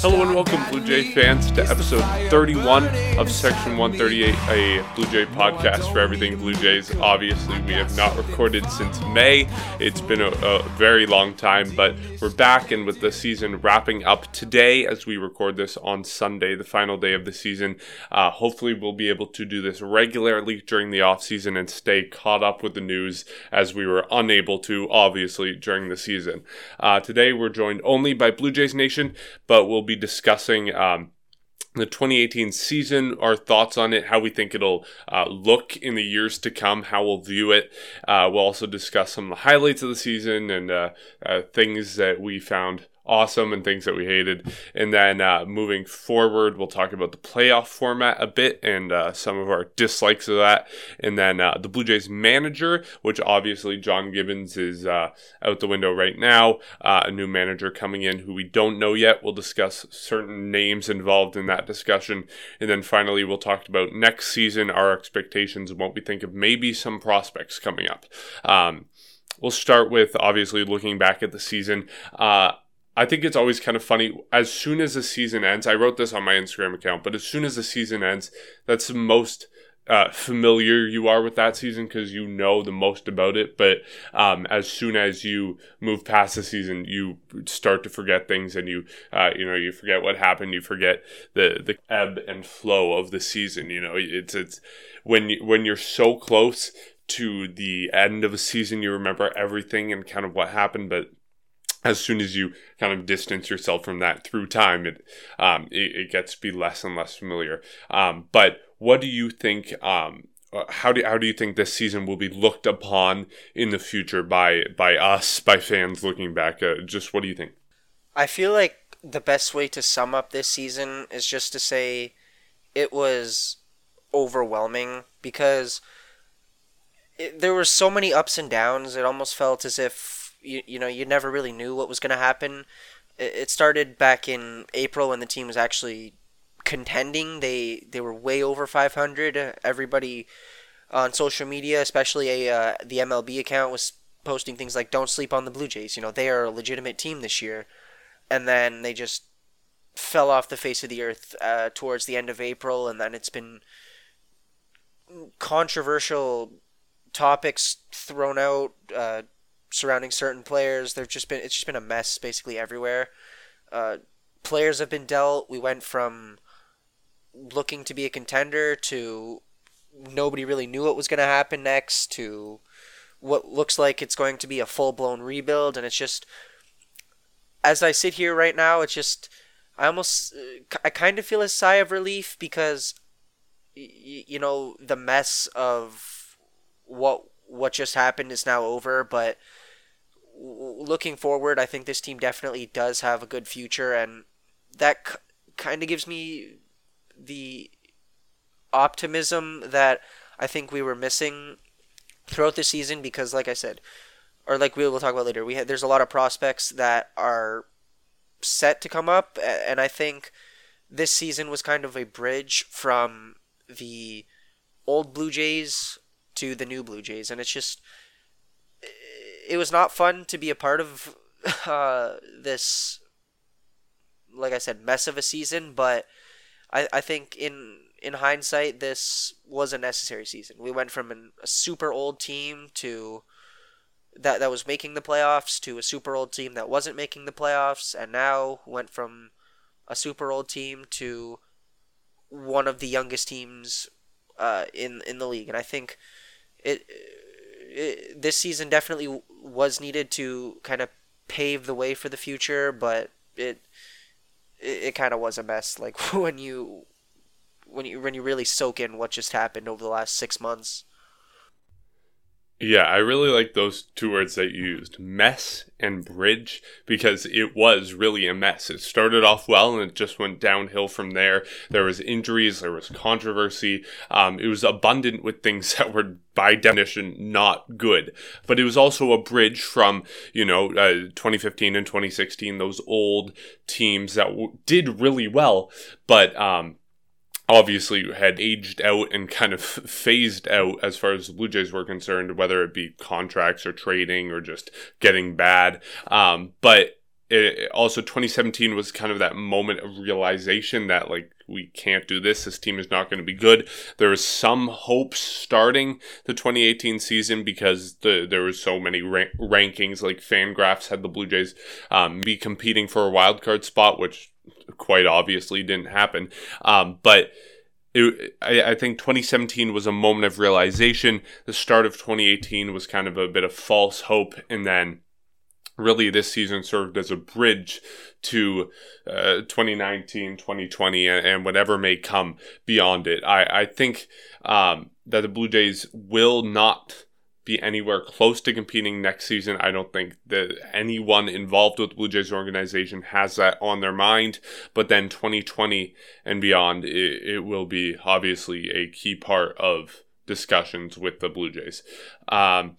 Hello and welcome, Blue Jay fans, to episode 31 of Section 138, a Blue Jay podcast for everything Blue Jays. Obviously, we have not recorded since May. It's been a, a very long time, but we're back and with the season wrapping up today as we record this on Sunday, the final day of the season. Uh, hopefully, we'll be able to do this regularly during the off season and stay caught up with the news as we were unable to, obviously, during the season. Uh, today, we're joined only by Blue Jays Nation, but we'll be discussing. Um, the 2018 season, our thoughts on it, how we think it'll uh, look in the years to come, how we'll view it. Uh, we'll also discuss some of the highlights of the season and uh, uh things that we found awesome and things that we hated. And then uh, moving forward, we'll talk about the playoff format a bit and uh, some of our dislikes of that. And then uh, the Blue Jays manager, which obviously John Gibbons is uh, out the window right now. Uh, a new manager coming in who we don't know yet. We'll discuss certain names involved in that discussion. And then finally, we'll talk about next season, our expectations, and what we think of maybe some prospects coming up. Um, we'll start with obviously looking back at the season. I think it's always kind of funny. As soon as the season ends, I wrote this on my Instagram account, but as soon as the season ends, that's the most uh, familiar you are with that season because you know the most about it. But um, as soon as you move past the season, you start to forget things, and you uh, you know you forget what happened. You forget the the ebb and flow of the season. You know, it's it's when you, when you're so close to the end of a season, you remember everything and kind of what happened, but as soon as you kind of distance yourself from that through time, it um, it, it, gets to be less and less familiar. Um, but what do you think? Um, uh, how do how do you think this season will be looked upon in the future by by us by fans looking back? Uh, just what do you think? I feel like the best way to sum up this season is just to say it was overwhelming because it, there were so many ups and downs. It almost felt as if you, you know you never really knew what was going to happen. It started back in April when the team was actually contending. They they were way over 500. Everybody on social media, especially a uh, the MLB account, was posting things like "Don't sleep on the Blue Jays." You know they are a legitimate team this year, and then they just fell off the face of the earth uh, towards the end of April, and then it's been controversial topics thrown out. Uh, surrounding certain players. There've just been it's just been a mess basically everywhere. Uh, players have been dealt. We went from looking to be a contender to nobody really knew what was going to happen next to what looks like it's going to be a full blown rebuild, and it's just as I sit here right now, it's just I almost I kind of feel a sigh of relief because you know the mess of what what just happened is now over, but looking forward, I think this team definitely does have a good future, and that c- kind of gives me the optimism that I think we were missing throughout the season because, like I said, or like we will talk about later, we had, there's a lot of prospects that are set to come up, and I think this season was kind of a bridge from the old Blue Jays to the new Blue Jays, and it's just it was not fun to be a part of uh, this, like I said, mess of a season. But I I think in in hindsight, this was a necessary season. We went from an, a super old team to that that was making the playoffs to a super old team that wasn't making the playoffs, and now went from a super old team to one of the youngest teams uh, in in the league. And I think it, this season definitely was needed to kind of pave the way for the future, but it it, it kind of was a mess. Like when you when you when you really soak in what just happened over the last six months. Yeah, I really like those two words that you used, mess and bridge, because it was really a mess. It started off well and it just went downhill from there. There was injuries, there was controversy. Um, it was abundant with things that were by definition not good. But it was also a bridge from, you know, uh, 2015 and 2016, those old teams that w- did really well, but um, obviously had aged out and kind of phased out as far as the Blue Jays were concerned, whether it be contracts or trading or just getting bad. Um, but it, also 2017 was kind of that moment of realization that like we can't do this. This team is not going to be good. There was some hope starting the 2018 season because the, there was so many ra- rankings like fangraphs had the blue jays um, be competing for a wild card spot which quite obviously didn't happen. Um, but it, I, I, think 2017 was a moment of realization. The start of 2018 was kind of a bit of false hope, and then really this season served as a bridge to uh, 2019 2020 and, whatever may come beyond it. I, I think um, that the blue jays will not be anywhere close to competing next season. I don't think that anyone involved with the blue jays organization has that on their mind but then 2020 and beyond it, it will be obviously a key part of discussions with the blue jays. Um,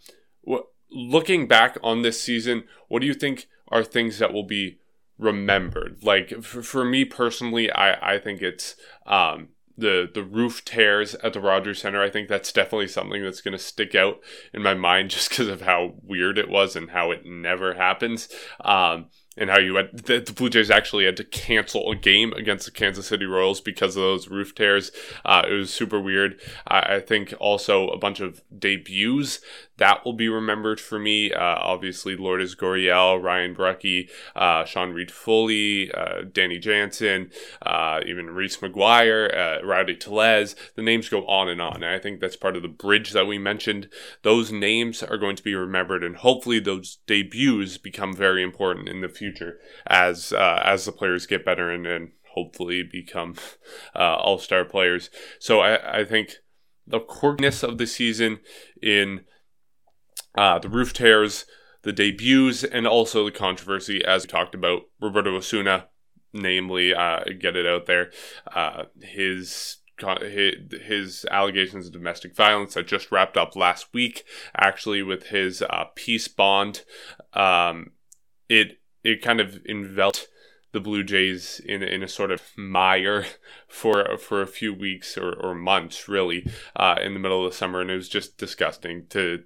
looking back on this season, what do you think are things that will be remembered? Like for, for me personally, I, I think it's um, the the roof tears at the Rogers Center. I think that's definitely something that's going to stick out in my mind just because of how weird it was and how it never happens. Um, and how you had the, the, Blue Jays actually had to cancel a game against the Kansas City Royals because of those roof tears. Uh, it was super weird. I, I, think also a bunch of debuts that will be remembered for me. Uh, obviously, Lourdes Gurriel, Ryan Borucki, uh, Sean Reid-Foley, uh, Danny Jansen, uh, even Reese McGuire, uh, Rowdy Tellez. The names go on and on. And I think that's part of the bridge that we mentioned. Those names are going to be remembered, and hopefully, those debuts become very important in the future as uh, as the players get better and, and hopefully become all star players. So I, I think the quirkiness of the season in uh, the roof tears, the debuts, and also the controversy, as we talked about, Roberto Osuna, namely, uh, get it out there, uh, his his allegations of domestic violence that just wrapped up last week, actually with his uh, peace bond. Um, it it kind of enveloped the Blue Jays in in a sort of mire for for a few weeks or, or months, really, uh, in the middle of the summer, and it was just disgusting to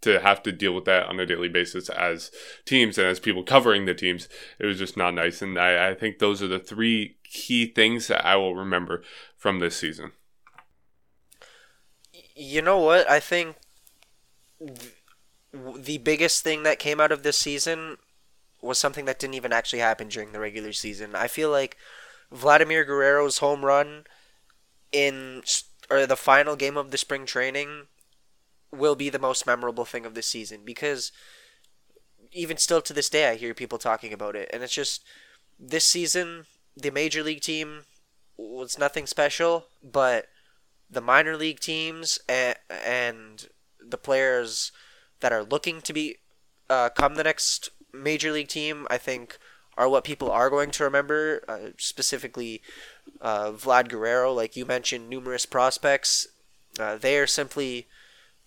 to have to deal with that on a daily basis as teams and as people covering the teams. It was just not nice, and I, I think those are the three key things that I will remember from this season. You know what? I think the biggest thing that came out of this season was something that didn't even actually happen during the regular season. I feel like Vladimir Guerrero's home run in or the final game of the spring training will be the most memorable thing of this season because even still to this day I hear people talking about it and it's just this season the major league team was nothing special but the minor league teams and, and the players that are looking to be uh, come the next major league team, I think, are what people are going to remember. Uh, specifically, uh, Vlad Guerrero, like you mentioned, numerous prospects. Uh, they are simply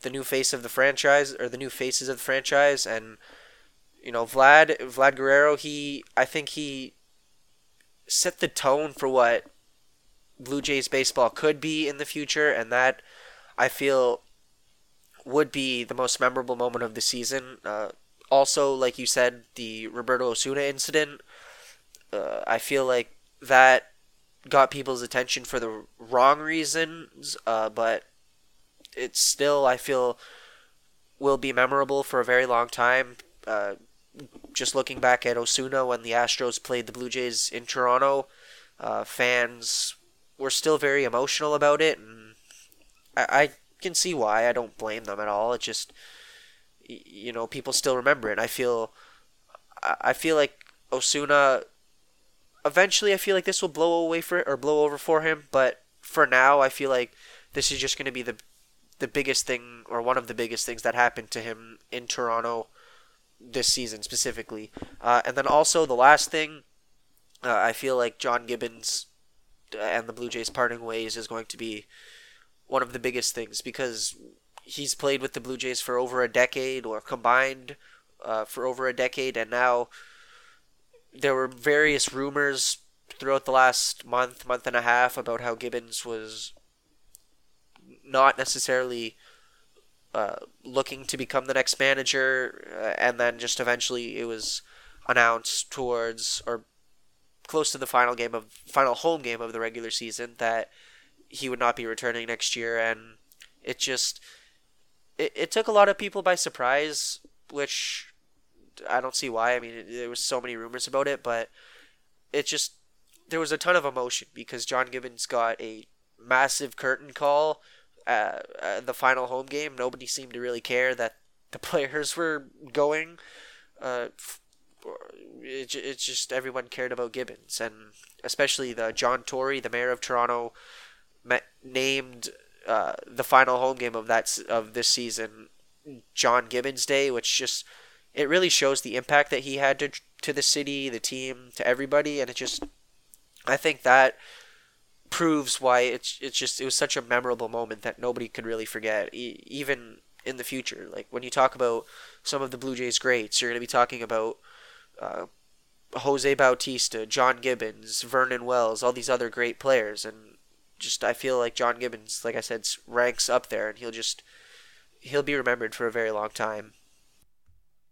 the new face of the franchise, or the new faces of the franchise, and you know, Vlad Vlad Guerrero. He, I think he set the tone for what Blue Jays baseball could be in the future, and that I feel would be the most memorable moment of the season. Uh, also, like you said, the Roberto Osuna incident, uh, I feel like that got people's attention for the wrong reasons, uh, but it's still, I feel, will be memorable for a very long time. Uh, just looking back at Osuna when the Astros played the Blue Jays in Toronto, uh, fans were still very emotional about it, and I, I can see why. I don't blame them at all. It just you know people still remember it. I feel I feel like Osuna eventually I feel like this will blow away for or blow over for him, but for now I feel like this is just going to be the the biggest thing or one of the biggest things that happened to him in Toronto this season specifically. Uh, and then also the last thing uh, I feel like John Gibbons and the Blue Jays parting ways is going to be one of the biggest things because he's played with the Blue Jays for over a decade or combined uh, for over a decade, and now there were various rumors throughout the last month, month and a half about how Gibbons was not necessarily uh, looking to become the next manager, uh, and then just eventually it was announced towards or close to the final game of final home game of the regular season that he would not be returning next year, and it just it, it took a lot of people by surprise, which I don't see why. I mean, it, there was so many rumors about it, but it just there was a ton of emotion because John Gibbons got a massive curtain call uh, the final home game. Nobody seemed to really care that the players were going. Uh, it, it's just everyone cared about Gibbons, and especially the John Tory, the mayor of Toronto, met, named uh, the final home game of that of this season John Gibbons Day, which just it really shows the impact that he had to to the city, the team, to everybody, and it just I think that proves why it's it's just it was such a memorable moment that nobody could really forget, e- even in the future. Like when you talk about some of the Blue Jays greats, you're going to be talking about uh, Jose Bautista, John Gibbons, Vernon Wells, all these other great players, and just I feel like John Gibbons, like I said, ranks up there, and he'll just he'll be remembered for a very long time.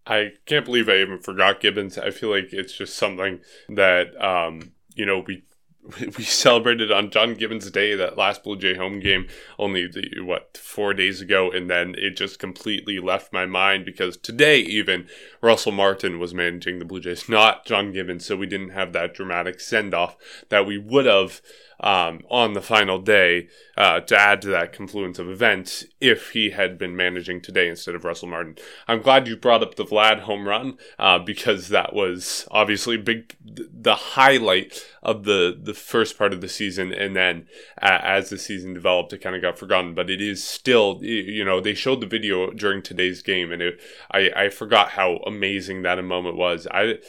I can't believe I even forgot Gibbons. I feel like it's just something that um, you know we we celebrated on John Gibbons Day, that last Blue Jay home game, only the, what four days ago, and then it just completely left my mind because today even Russell Martin was managing the Blue Jays, not John Gibbons, so we didn't have that dramatic send off that we would have um, on the final day uh, to add to that confluence of events if he had been managing today instead of Russell Martin. I'm glad you brought up the Vlad home run uh, because that was obviously big, the highlight of the the first part of the season, and then uh, as the season developed, it kind of got forgotten. But it is still, you know, they showed the video during today's game, and it, I I forgot how amazing that moment was. I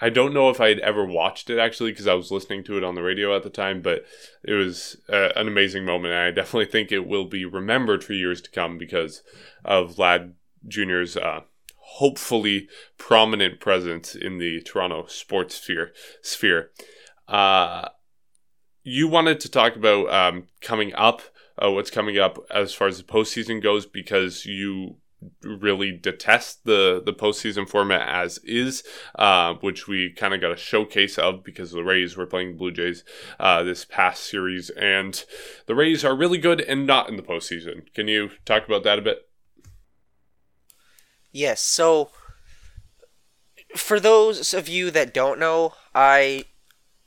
I don't know if I'd ever watched it actually because I was listening to it on the radio at the time, but it was uh, an amazing moment. And I definitely think it will be remembered for years to come because of Vlad Jr.'s uh, hopefully prominent presence in the Toronto sports sphere. sphere. Uh, you wanted to talk about um, coming up, uh, what's coming up as far as the postseason goes, because you really detest the the postseason format as is, uh, which we kind of got a showcase of because the Rays were playing Blue Jays uh, this past series, and the Rays are really good and not in the postseason. Can you talk about that a bit? Yes. So, for those of you that don't know, I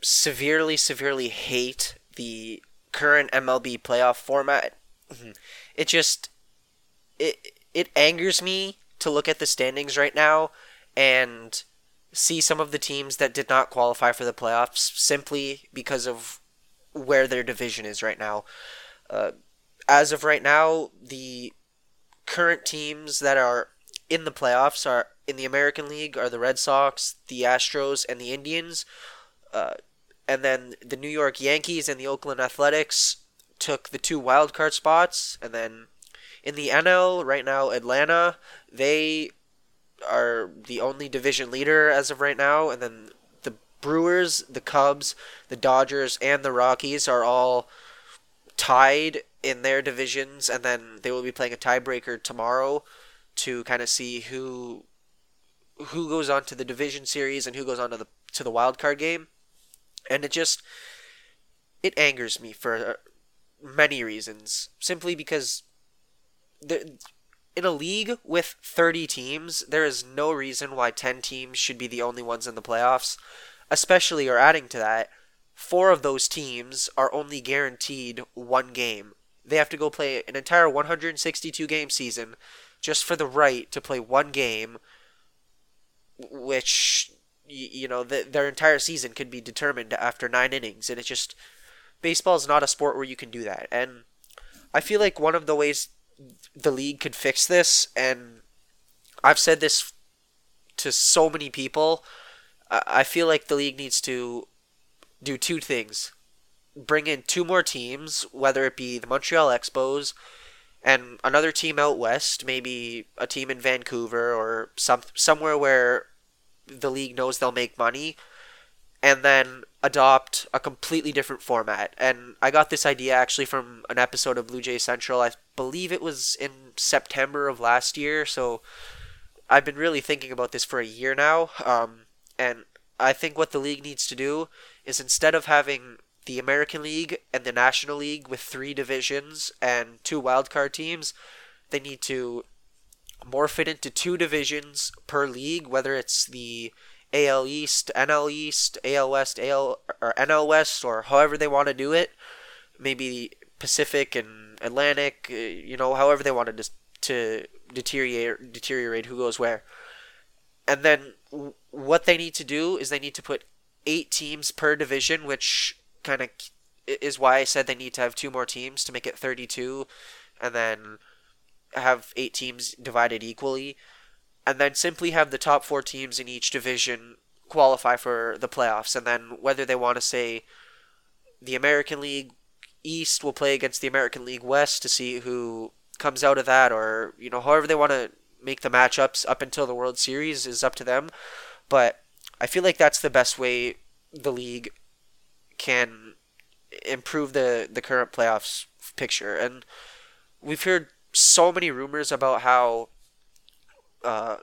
severely, severely hate the current MLB playoff format. It just it it angers me to look at the standings right now and see some of the teams that did not qualify for the playoffs simply because of where their division is right now. Uh, as of right now, the current teams that are in the playoffs are in the American League are the Red Sox, the Astros, and the Indians. Uh, and then the New York Yankees and the Oakland Athletics took the two wild card spots, and then in the NL right now, Atlanta they are the only division leader as of right now, and then the Brewers, the Cubs, the Dodgers, and the Rockies are all tied in their divisions, and then they will be playing a tiebreaker tomorrow to kind of see who who goes on to the division series and who goes on to the to the wild card game, and it just it angers me for many reasons, simply because in a league with 30 teams, there is no reason why 10 teams should be the only ones in the playoffs. Especially, or adding to that, four of those teams are only guaranteed one game. They have to go play an entire 162 game season just for the right to play one game, which, you know, the, their entire season could be determined after nine innings. And it's just, baseball is not a sport where you can do that. And I feel like one of the ways the league could fix this, and I've said this to so many people. I feel like the league needs to do two things: bring in two more teams, whether it be the Montreal Expos and another team out west, maybe a team in Vancouver or some somewhere where the league knows they'll make money, and then adopt a completely different format. And I got this idea actually from an episode of Blue Jay Central. I believe it was in September of last year. So I've been really thinking about this for a year now. Um, And I think what the league needs to do is instead of having the American League and the National League with three divisions and two wildcard teams, they need to morph it into two divisions per league, whether it's the AL East, NL East, AL West, AL or NL West, or however they want to do it. Maybe Pacific and Atlantic, uh, you know, however they wanted to to deteriorate deteriorate who goes where. And then what they need to do is they need to put eight teams per division, which kind of is why I said they need to have two more teams to make it 32, and then have eight teams divided equally, and then simply have the top four teams in each division qualify for the playoffs, and then whether they want to say the American League East will play against the American League West to see who comes out of that, or you know, however they want to make the matchups up until the World Series is up to them. But I feel like that's the best way the league can improve the the current playoffs picture. And we've heard so many rumors about how uh,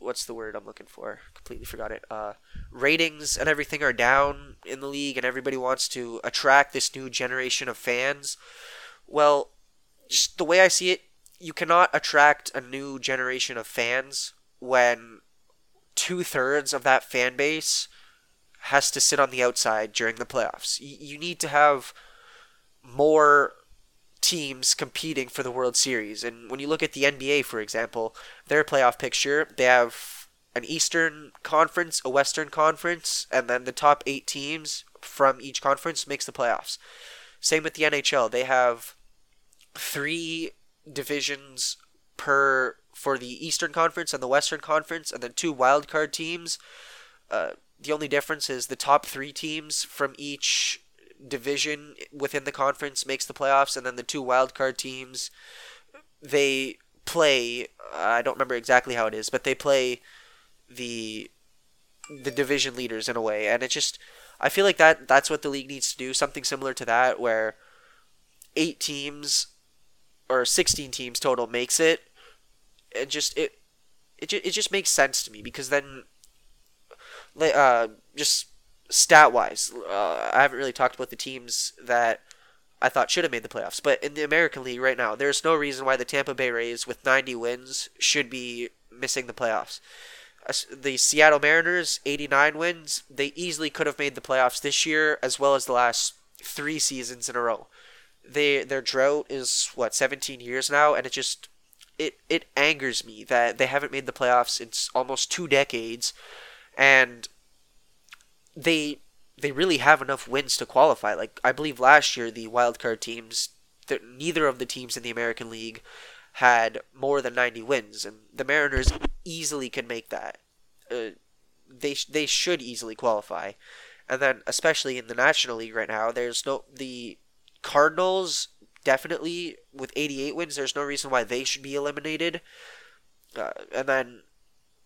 what's the word I'm looking for? Completely forgot it. Uh, ratings and everything are down in the league, and everybody wants to attract this new generation of fans. Well, just the way I see it, you cannot attract a new generation of fans when two thirds of that fan base has to sit on the outside during the playoffs. You need to have more teams competing for the World Series. And when you look at the NBA, for example, their playoff picture, they have an Eastern Conference, a Western Conference, and then the top eight teams from each conference makes the playoffs. Same with the NHL. They have three divisions per for the Eastern Conference and the Western Conference, and then two wildcard teams. Uh, the only difference is the top three teams from each division within the conference makes the playoffs, and then the two wildcard teams they play. I don't remember exactly how it is, but they play the the division leaders in a way, and it just I feel like that that's what the league needs to do. Something similar to that, where eight teams or sixteen teams total makes it, and just it it it just makes sense to me because then uh, just stat wise, uh, I haven't really talked about the teams that I thought should have made the playoffs. But in the American League right now, there's no reason why the Tampa Bay Rays with 90 wins should be missing the playoffs. The Seattle Mariners, 89 wins, they easily could have made the playoffs this year as well as the last three seasons in a row. They their drought is what 17 years now, and it just it it angers me that they haven't made the playoffs in almost two decades, and they they really have enough wins to qualify. Like I believe last year the wildcard teams, neither of the teams in the American League had more than 90 wins, and the Mariners easily can make that. Uh, they they should easily qualify, and then especially in the National League right now, there's no the Cardinals definitely with 88 wins. There's no reason why they should be eliminated. Uh, and then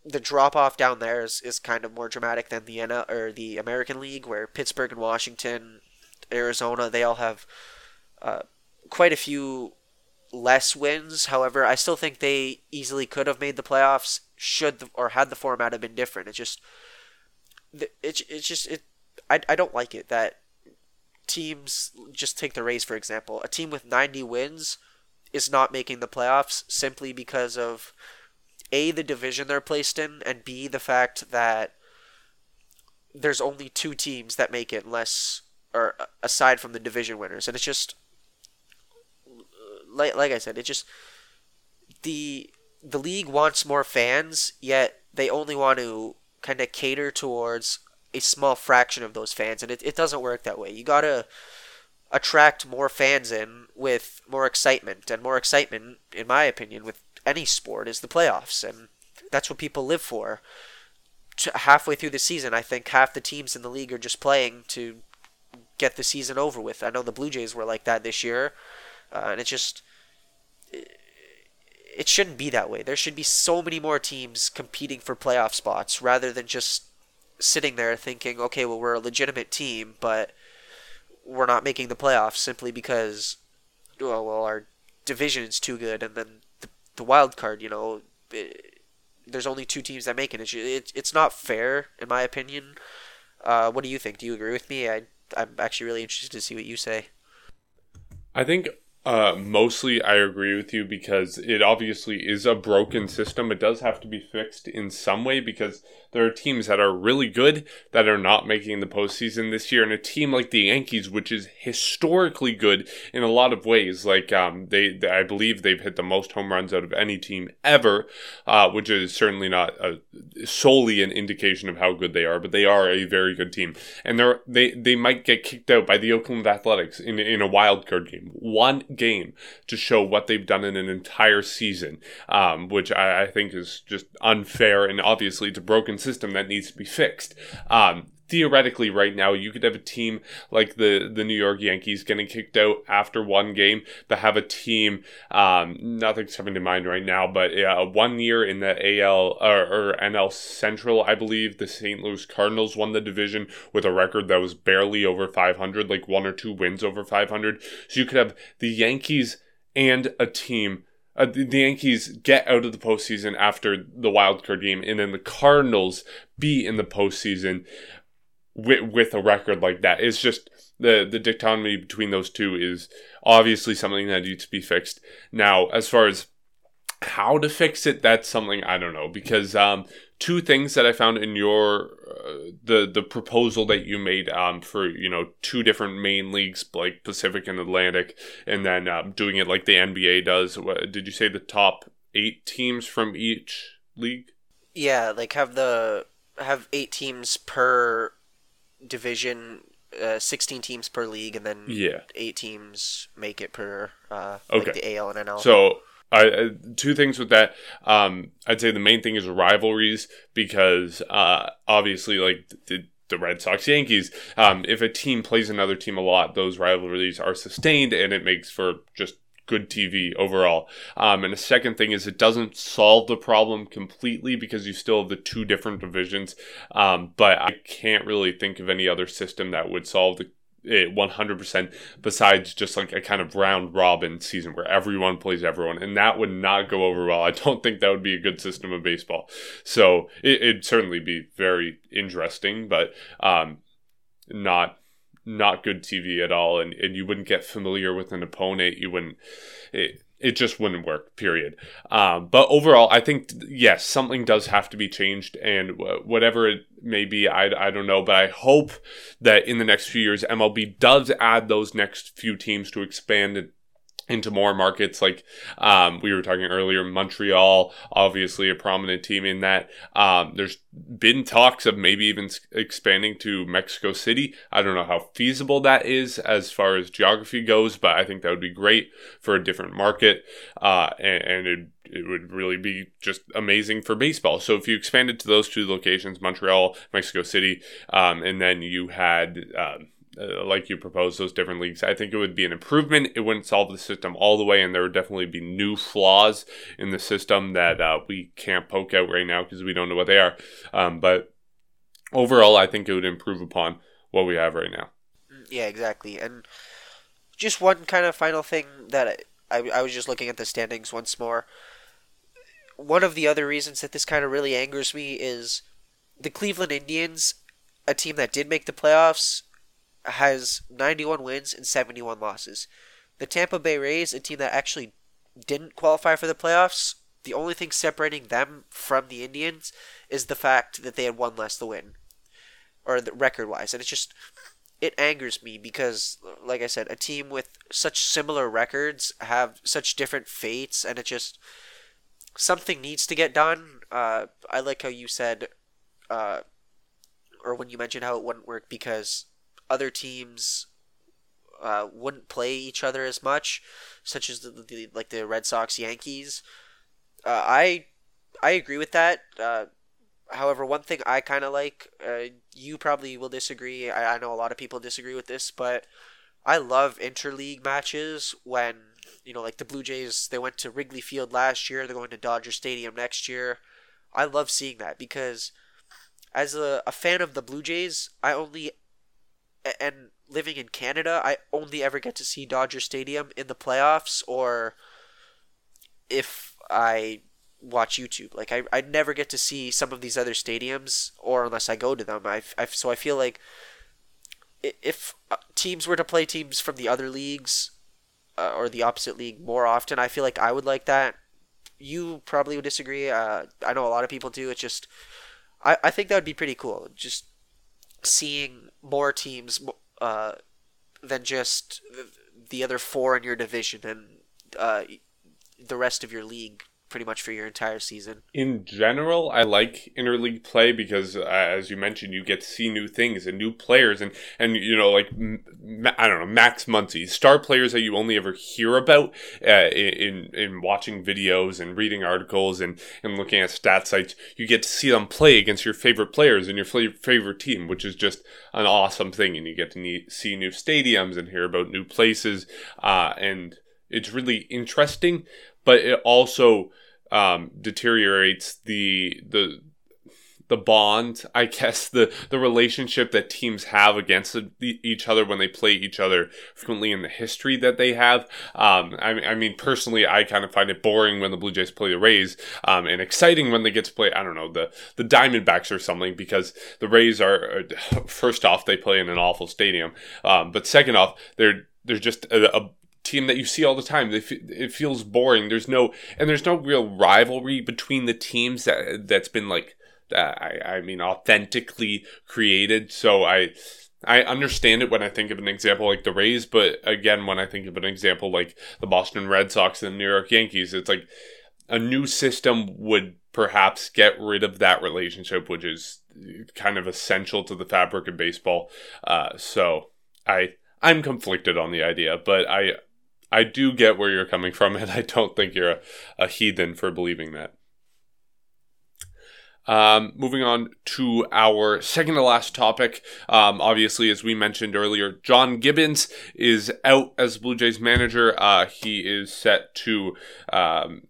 the drop off down there is, is kind of more dramatic than the NL, or the American League, where Pittsburgh and Washington, Arizona, they all have uh, quite a few less wins. However, I still think they easily could have made the playoffs should the, or had the format have been different. It just it it's just it I, I don't like it that teams just take the Rays for example. A team with 90 wins is not making the playoffs simply because of a the division they're placed in, and b the fact that there's only two teams that make it, unless or uh, aside from the division winners, and it's just like like I said, it just the the league wants more fans, yet they only want to kind of cater towards a small fraction of those fans, and it, it doesn't work that way. You gotta attract more fans in with more excitement, and more excitement, in my opinion, with any sport is the playoffs, and that's what people live for. Halfway through the season, I think half the teams in the league are just playing to get the season over with. I know the Blue Jays were like that this year, uh, and it just it shouldn't be that way. There should be so many more teams competing for playoff spots rather than just sitting there thinking, okay, well we're a legitimate team, but we're not making the playoffs simply because well, well our division is too good, and then the wild card, you know, it, there's only two teams that make it. It's it, it's not fair in my opinion. Uh, what do you think? Do you agree with me? I I'm actually really interested to see what you say. I think uh, mostly, I agree with you because it obviously is a broken system. It does have to be fixed in some way because there are teams that are really good that are not making the postseason this year, and a team like the Yankees, which is historically good in a lot of ways, like um, they, I believe they've hit the most home runs out of any team ever, uh, which is certainly not a, solely an indication of how good they are, but they are a very good team, and they they they might get kicked out by the Oakland Athletics in in a wild card game. One game to show what they've done in an entire season, um, which I, I, think is just unfair and obviously it's a broken system that needs to be fixed. Um, theoretically right now you could have a team like the the New York Yankees getting kicked out after one game but have a team um, nothing's coming to mind right now but one year in the AL or, or, NL Central I believe the St. Louis Cardinals won the division with a record that was barely over 500 like one or two wins over 500 so you could have the Yankees and a team uh, the, the, Yankees get out of the postseason after the wild card game, and then the Cardinals be in the postseason with, with a record like that. It's just the the dichotomy between those two is obviously something that needs to be fixed. Now, as far as how to fix it, that's something I don't know because um, two things that I found in your uh, the the proposal that you made um, for you know two different main leagues like Pacific and Atlantic, and then um, doing it like the NBA does. What, did you say the top eight teams from each league? Yeah, like have the have eight teams per division, uh, 16 teams per league, and then yeah. eight teams make it per uh, okay. like the AL and NL. So uh, two things with that. Um, I'd say the main thing is rivalries because uh, obviously, like the, the Red Sox Yankees, um, if a team plays another team a lot, those rivalries are sustained, and it makes for just good TV overall. Um, and the second thing is it doesn't solve the problem completely because you still have the two different divisions. Um, but I can't really think of any other system that would solve the it 100% besides just like a kind of round robin season where everyone plays everyone and that would not go over well i don't think that would be a good system of baseball so it, would certainly be very interesting but um, not not good TV at all, and, and you wouldn't get familiar with an opponent. You wouldn't. It, it just wouldn't work. Period. Um, but overall, I think yes, something does have to be changed, and whatever it may be, I, I don't know. But I hope that in the next few years, MLB does add those next few teams to expand into more markets like um, we were talking earlier montreal obviously a prominent team in that. Um, there's been talks of maybe even expanding to mexico city. I don't know how feasible that is as far as geography goes but i think that would be great for a different market. Uh, and, and it, it would really be just amazing for baseball. So if you expanded to those two locations montreal mexico city um, and then you had um, uh, like you propose those different leagues. I think it would be an improvement. It wouldn't solve the system all the way, and there would definitely be new flaws in the system that uh, we can't poke out right now because we don't know what they are. Um, but overall, I think it would improve upon what we have right now. Yeah, exactly. And just one kind of final thing that I, I, I was just looking at the standings once more. One of the other reasons that this kind of really angers me is the Cleveland Indians, a team that did make the playoffs, has 91 wins and 71 losses. The Tampa Bay Rays, a team that actually didn't qualify for the playoffs, the only thing separating them from the Indians is the fact that they had one less to win, or record wise, and it's just it angers me because, like I said, a team with such similar records have such different fates, and it just something needs to get done. Uh, I like how you said, uh, or when you mentioned how it wouldn't work because other teams uh, wouldn't play each other as much, such as the, the like the Red Sox Yankees. Uh, I I agree with that. Uh, however, one thing I kind of like, uh, you probably will disagree. I, I know a lot of people disagree with this, but I love interleague matches when you know like the Blue Jays they went to Wrigley Field last year. They're going to Dodger Stadium next year. I love seeing that because as a, a fan of the Blue Jays, I only and living in Canada, I only ever get to see Dodger Stadium in the playoffs or if I watch YouTube. Like I I never get to see some of these other stadiums, or unless I go to them. I've, I've so I feel like if uh, teams were to play teams from the other leagues uh, or the opposite league more often, I feel like I would like that. You probably would disagree. Uh, I know a lot of people do. It's just, I, I think that would be pretty cool. Just seeing more teams uh, than just the other four in your division and uh, the rest of your league pretty much for your entire season. In general, I like interleague play because, uh, as you mentioned, you get to see new things and new players, and and you know, like I don't know, Max Muncy, star players that you only ever hear about uh, in in watching videos and reading articles and and looking at stat sites. You get to see them play against your favorite players and your favorite team, which is just an awesome thing, and you get to need, see new stadiums and hear about new places, uh, and it's really interesting. But it also um, deteriorates the the the bond, I guess the the relationship that teams have against each other when they play each other frequently in the history that they have. Um, I, I, mean, personally, I kind of find it boring when the Blue Jays play the Rays, um, and exciting when they get to play. I don't know the the Diamondbacks or something because the Rays are first off they play in an awful stadium, um, but second off they're they're just a, a team that you see all the time. it feels boring. There's no and there's no real rivalry between the teams that that's been like uh, I I mean authentically created. So I I understand it when I think of an example like the Rays, but again when I think of an example like the Boston Red Sox and the New York Yankees, it's like a new system would perhaps get rid of that relationship, which is kind of essential to the fabric of baseball. Uh, so I I'm conflicted on the idea, but I I do get where you're coming from, and I don't think you're a, a heathen for believing that. Um, moving on to our second to last topic. Um, obviously, as we mentioned earlier, John Gibbons is out as Blue Jays manager. Uh, he is set to um,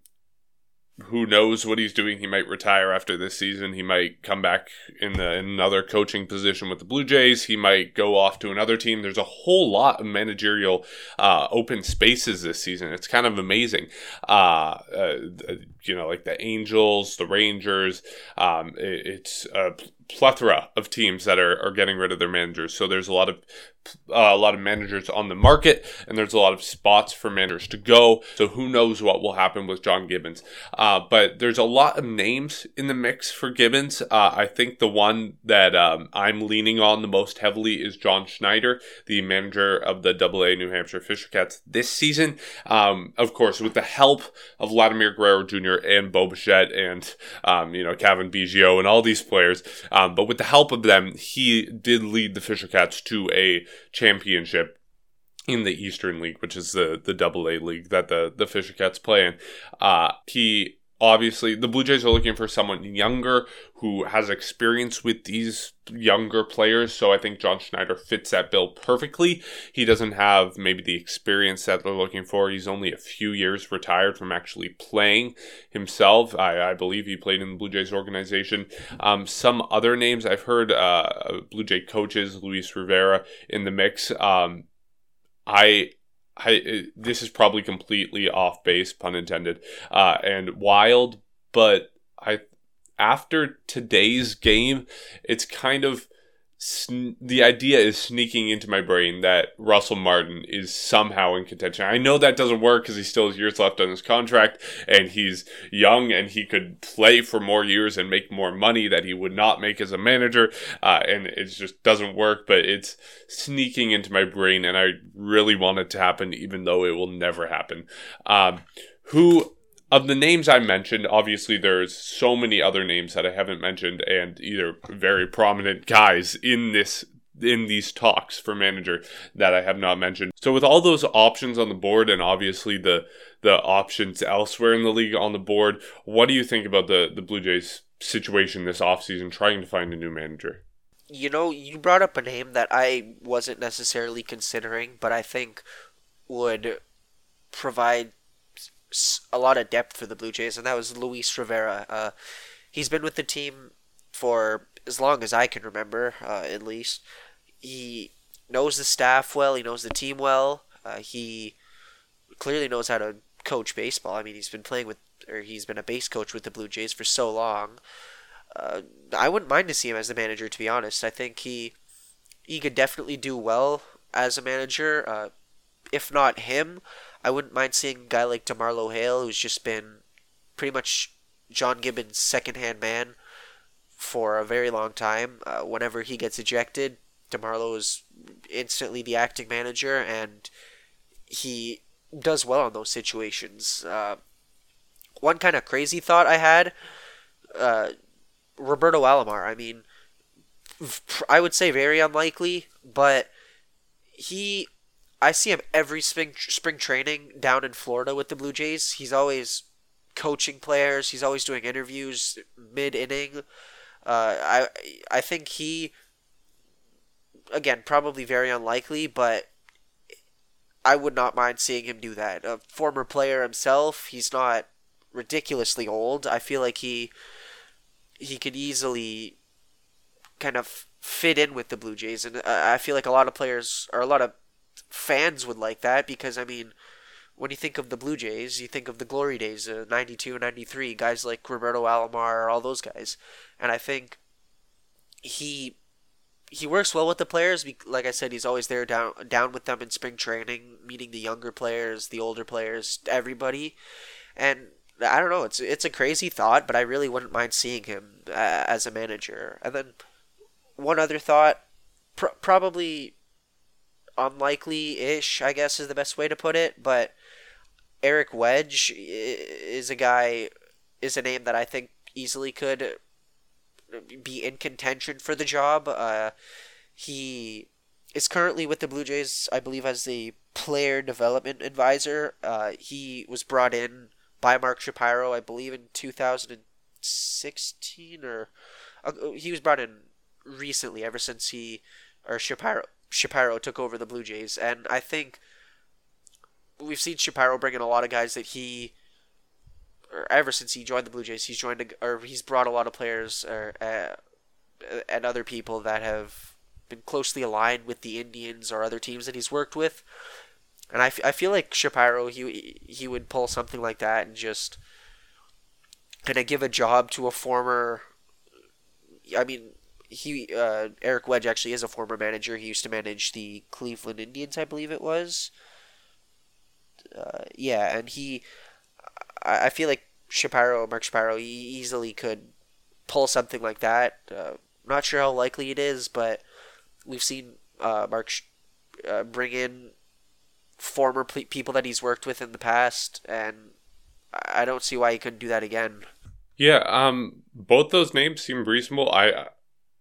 who knows what he's doing? He might retire after this season. He might come back in, the, in another coaching position with the Blue Jays. He might go off to another team. There's a whole lot of managerial uh, open spaces this season. It's kind of amazing. Uh, uh, you know, like the Angels, the Rangers. Um, it, it's plethora of teams that are, are getting rid of their managers. So there's a lot of uh, a lot of managers on the market, and there's a lot of spots for managers to go. So who knows what will happen with John Gibbons? Uh, but there's a lot of names in the mix for Gibbons. Uh, I think the one that um, I'm leaning on the most heavily is John Schneider, the manager of the AA New Hampshire Fisher Cats this season. Um, of course, with the help of Vladimir Guerrero Jr. and Bo Bichette and um, you know Cavan Biggio and all these players, um, but with the help of them, he did lead the Fisher Cats to a championship in the Eastern League, which is the the Double A league that the the Fisher Cats play in. Uh, he obviously the Blue Jays are looking for someone younger who has experience with these younger players. So I think John Schneider fits that bill perfectly. He doesn't have maybe the experience that they're looking for. He's only a few years retired from actually playing himself. I, I believe he played in the Blue Jays organization. Um, some other names I've heard uh, Blue Jay coaches, Luis Rivera in the mix. Um, I I this is probably completely off base, pun intended, uh, and wild. But I after today's game, it's kind of the idea is sneaking into my brain that Russell Martin is somehow in contention. I know that doesn't work because he still has years left on his contract and he's young and he could play for more years and make more money that he would not make as a manager. Uh, and it just doesn't work, but it's sneaking into my brain and I really want it to happen, even though it will never happen. Um, who of the names I mentioned, obviously there's so many other names that I haven't mentioned, and either very prominent guys in this in these talks for manager that I have not mentioned. So with all those options on the board, and obviously the the options elsewhere in the league on the board, what do you think about the the Blue Jays situation this offseason trying to find a new manager? You know, you brought up a name that I wasn't necessarily considering, but I think would provide a lot of depth for the Blue Jays, and that was Luis Rivera. Uh, he's been with the team for as long as I can remember, uh, at least. He knows the staff well. He knows the team well. Uh, he clearly knows how to coach baseball. I mean, he's been playing with or he's been a base coach with the Blue Jays for so long. Uh, I wouldn't mind to see him as the manager. To be honest, I think he he could definitely do well as a manager. Uh, if not him, I wouldn't mind seeing a guy like DeMarlo Hale, who's just been pretty much John Gibbons' second-hand man for a very long time. Uh, whenever he gets ejected, DeMarlo is instantly the acting manager, and he does well in those situations. Uh, one kind of crazy thought I had, uh, Roberto Alomar. I mean, I would say very unlikely, but he, I see him every spring spring training down in Florida with the Blue Jays. He's always coaching players. He's always doing interviews mid inning. Uh, I I think he, again, probably very unlikely, but I would not mind seeing him do that. A former player himself, he's not ridiculously old. I feel like he he could easily kind of fit in with the Blue Jays, and I feel like a lot of players or a lot of fans would like that because I mean, when you think of the Blue Jays, you think of the glory days, uh, 92, 93, guys like Roberto Alomar, all those guys, and I think he he works well with the players. Like I said, he's always there down down with them in spring training, meeting the younger players, the older players, everybody. And I don't know, it's it's a crazy thought, but I really wouldn't mind seeing him uh, as a manager. And then one other thought, pr- probably unlikely-ish, I guess is the best way to put it, but Eric Wedge is a guy is a name that I think easily could be in contention for the job. Uh, he is currently with the Blue Jays, I believe, as the player development advisor. Uh, he was brought in by Mark Shapiro, I believe, in 2016, or uh, he was brought in recently, ever since he or Shapiro Shapiro took over the Blue Jays, and I think we've seen Shapiro bring in a lot of guys that he or ever since he joined the Blue Jays, he's joined a, or he's brought a lot of players or uh, and other people that have been closely aligned with the Indians or other teams that he's worked with. And I, f- I feel like Shapiro he he would pull something like that and just kind of give a job to a former. I mean, he uh, Eric Wedge actually is a former manager. He used to manage the Cleveland Indians, I believe it was. Uh, yeah, and he I, I feel like Shapiro, Mark Shapiro, he easily could pull something like that. Uh, not sure how likely it is, but we've seen uh, Mark uh, bring in former people that he's worked with in the past, and I don't see why he couldn't do that again. Yeah, um, both those names seem reasonable. I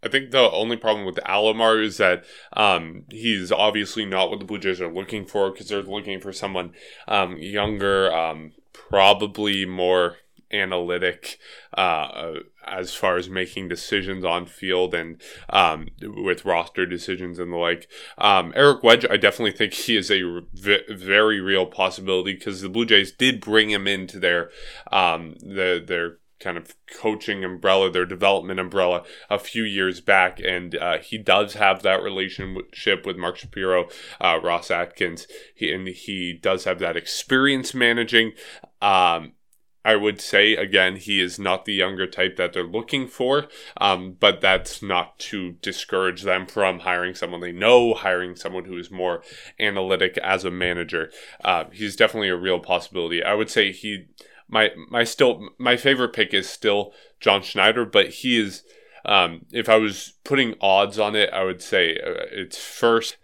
I think the only problem with Alomar is that um, he's obviously not what the Blue Jays are looking for because they're looking for someone um, younger, um, probably more analytic uh, as far as making decisions on field and um, with roster decisions and the like. Um, Eric Wedge, I definitely think he is a v- very real possibility because the Blue Jays did bring him into their um, the, their kind of coaching umbrella, their development umbrella, a few years back, and uh, he does have that relationship with Mark Shapiro, uh, Ross Atkins, he, and he does have that experience managing. Um, I would say again, he is not the younger type that they're looking for, um, but that's not to discourage them from hiring someone they know, hiring someone who is more analytic as a manager. Uh, he's definitely a real possibility. I would say he my my still my favorite pick is still John Schneider, but he is. Um, if I was putting odds on it, I would say uh, it's first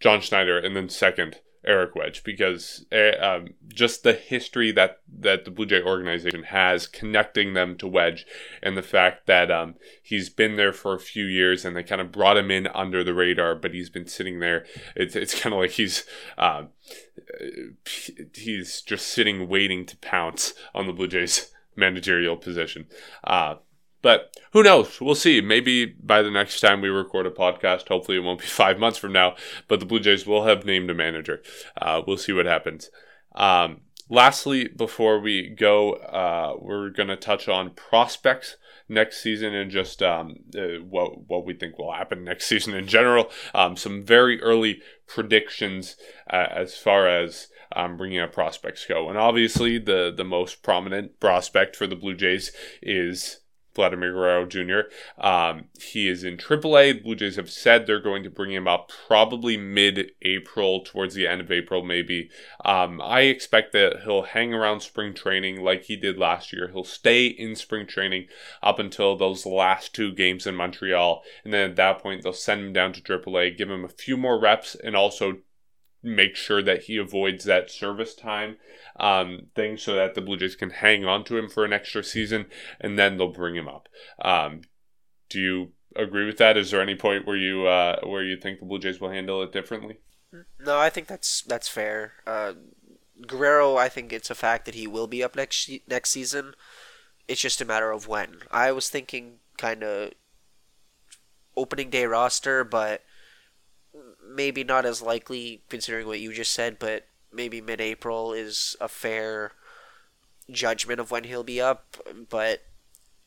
John Schneider and then second Eric Wedge because uh, um, just the history that that the Blue Jay organization has connecting them to Wedge and the fact that um, he's been there for a few years and they kind of brought him in under the radar, but he's been sitting there. It's it's kind of like he's. Um, he's just sitting waiting to pounce on the Blue Jays managerial position. Uh, but who knows? We'll see. Maybe by the next time we record a podcast, hopefully it won't be five months from now, but the Blue Jays will have named a manager. Uh, we'll see what happens. Um, lastly, before we go, uh, we're going to touch on prospects next season and just um, uh, what what we think will happen next season in general. Um, some very early predictions uh, as far as um, bringing up prospects go. And obviously, the the most prominent prospect for the Blue Jays is Vladimir Guerrero Jr. Um, he is in AAA. Blue Jays have said they're going to bring him up probably mid-April, towards the end of April, maybe. Um, I expect that he'll hang around spring training like he did last year. He'll stay in spring training up until those last two games in Montreal, and then at that point they'll send him down to AAA, give him a few more reps, and also make sure that he avoids that service time um, thing so that the Blue Jays can hang on to him for an extra season and then they'll bring him up. Um, do you agree with that? Is there any point where you uh, where you think the Blue Jays will handle it differently? No, I think that's that's fair. Uh, Guerrero, I think it's a fact that he will be up next next season. It's just a matter of when. I was thinking kind of opening day roster, but maybe not as likely considering what you just said, but maybe mid April is a fair judgment of when he'll be up. But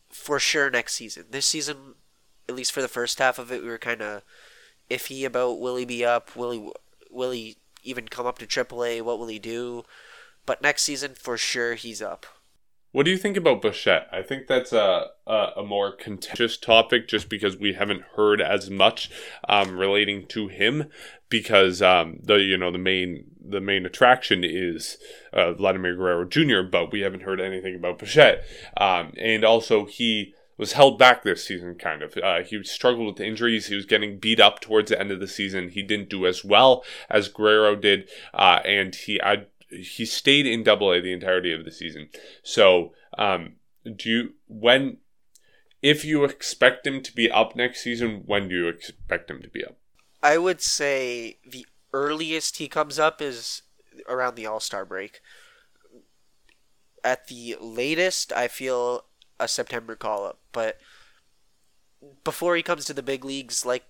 for sure next season. This season, at least for the first half of it, we were kind of iffy about will he be up? Will he will he even come up to AAA? What will he do? But next season, for sure, he's up. What do you think about Bichette? I think that's a, a, a more contentious topic just because we haven't heard as much um, relating to him because um, the you know the main the main attraction is uh, Vladimir Guerrero Jr. But we haven't heard anything about Bichette, um, and also he was held back this season. Kind of, uh, he struggled with injuries. He was getting beat up towards the end of the season. He didn't do as well as Guerrero did, uh, and he I he stayed in Double A the entirety of the season. So, um, do you when if you expect him to be up next season, when do you expect him to be up? I would say the earliest he comes up is around the All Star break. At the latest, I feel a September call up, but before he comes to the big leagues, like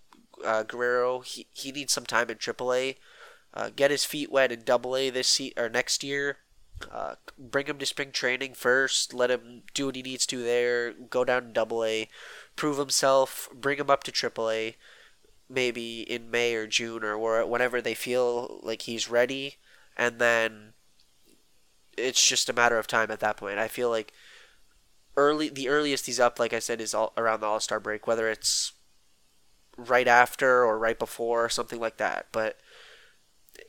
uh, Guerrero, he, he needs some time in AAA uh, get his feet wet in Double A this se- or next year. Uh, bring him to spring training first. Let him do what he needs to there. Go down to Double A, prove himself. Bring him up to Triple A, maybe in May or June or whenever they feel like he's ready, and then it's just a matter of time at that point. I feel like early the earliest he's up, like I said, is all, around the All Star break, whether it's right after or right before, or something like that. But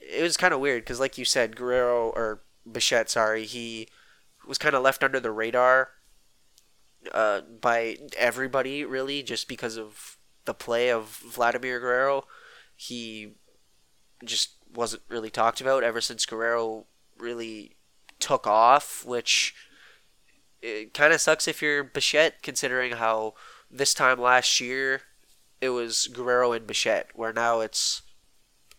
it was kind of weird because, like you said, Guerrero or Bichette, sorry, he was kind of left under the radar uh, by everybody, really, just because of the play of Vladimir Guerrero. He just wasn't really talked about ever since Guerrero really took off, which it kind of sucks if you're Bichette, considering how this time last year it was Guerrero and Bichette, where now it's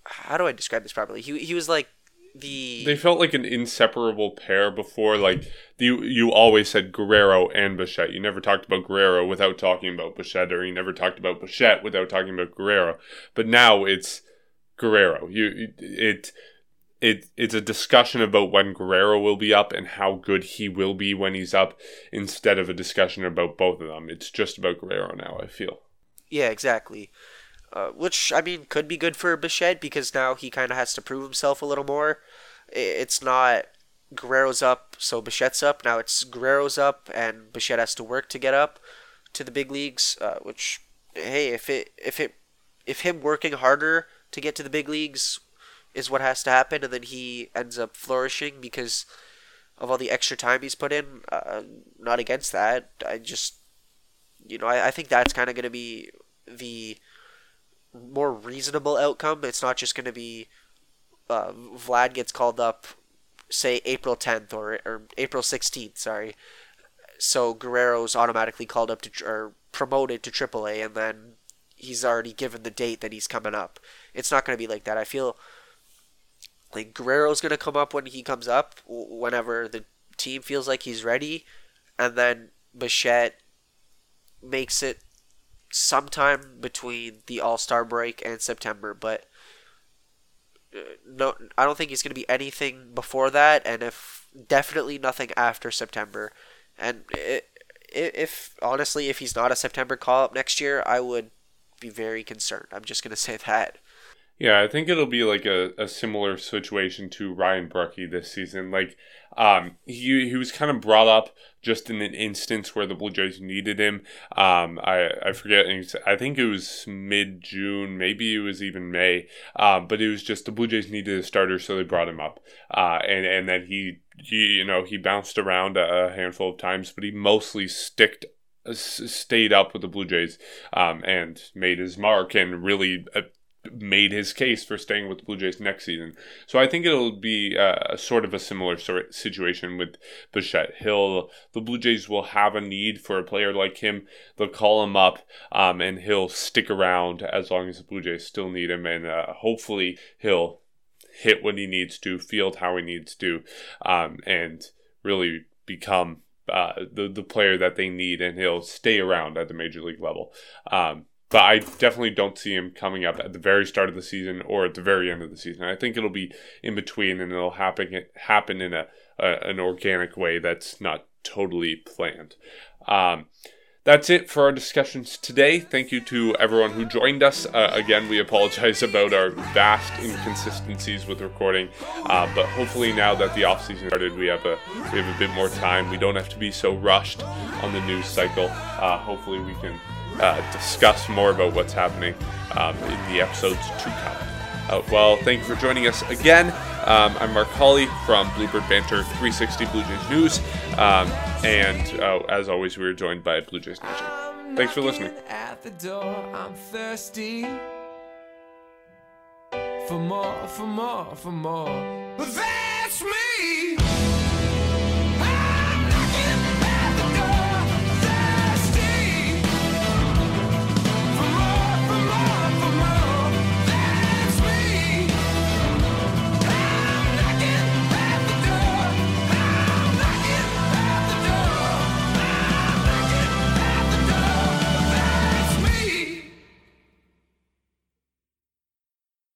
how do I describe this properly? He he was like the they felt like an inseparable pair before. Like you you always said Guerrero and Bichette. You never talked about Guerrero without talking about Bichette, or you never talked about Bichette without talking about Guerrero. But now it's Guerrero. You it. It, it's a discussion about when Guerrero will be up and how good he will be when he's up instead of a discussion about both of them. It's just about Guerrero now, I feel. Yeah, exactly. Uh, which I mean could be good for Bichette because now he kind of has to prove himself a little more. It's not Guerrero's up, so Bichette's up. Now it's Guerrero's up, and Bichette has to work to get up to the big leagues. Uh, which, hey, if it if it if him working harder to get to the big leagues is what has to happen, and then he ends up flourishing because of all the extra time he's put in. Uh, not against that. I just, you know, I, I think that's kind of going to be the more reasonable outcome. It's not just going to be uh, Vlad gets called up, say April 10th or or April 16th. Sorry. So Guerrero's automatically called up to or promoted to AAA, and then he's already given the date that he's coming up. It's not going to be like that. I feel like Guerrero's going to come up when he comes up, whenever the team feels like he's ready, and then Bichette makes it sometime between the All Star break and September, but uh, no, I don't think he's going to be anything before that, and if definitely nothing after September. And it, if honestly, if he's not a September call up next year, I would be very concerned. I'm just going to say that. Yeah, I think it'll be like a, a similar situation to Ryan Borucki this season. Like, um, he he was kind of brought up just in an instance where the Blue Jays needed him. Um, I I forget. I think it was mid June, maybe it was even May. Um, but it was just the Blue Jays needed a starter, so they brought him up. Uh, and and then he he you know he bounced around a handful of times, but he mostly sticked stayed up with the Blue Jays um, and made his mark and really uh, made his case for staying with the Blue Jays next season. So I think it'll be uh, sort of a similar sort situation with Bichette. He'll the Blue Jays will have a need for a player like him. They'll call him up, um, and he'll stick around as long as the Blue Jays still need him, and uh, hopefully he'll hit what he needs to, field how he needs to, um, and really become uh, the the player that they need, and he'll stay around at the major league level. Um, but I definitely don't see him coming up at the very start of the season or at the very end of the season. I think it'll be in between, and it'll happen happen in a, a an organic way that's not totally planned. Um, that's it for our discussions today. Thank you to everyone who joined us. Uh, again, we apologize about our vast inconsistencies with recording, uh, but hopefully now that the off season started, we have a we have a bit more time. We don't have to be so rushed on the news cycle. Uh, hopefully, we can uh, discuss more about what's happening um, in the episodes to come. Uh, well, thank you for joining us again. Um, I'm Mark Hawley from Bluebird Banter 360 Blue Jays News. Um, and uh, as always, we are joined by Blue Jays Nation. Thanks for listening. At the door, I'm thirsty for more, for more, for more.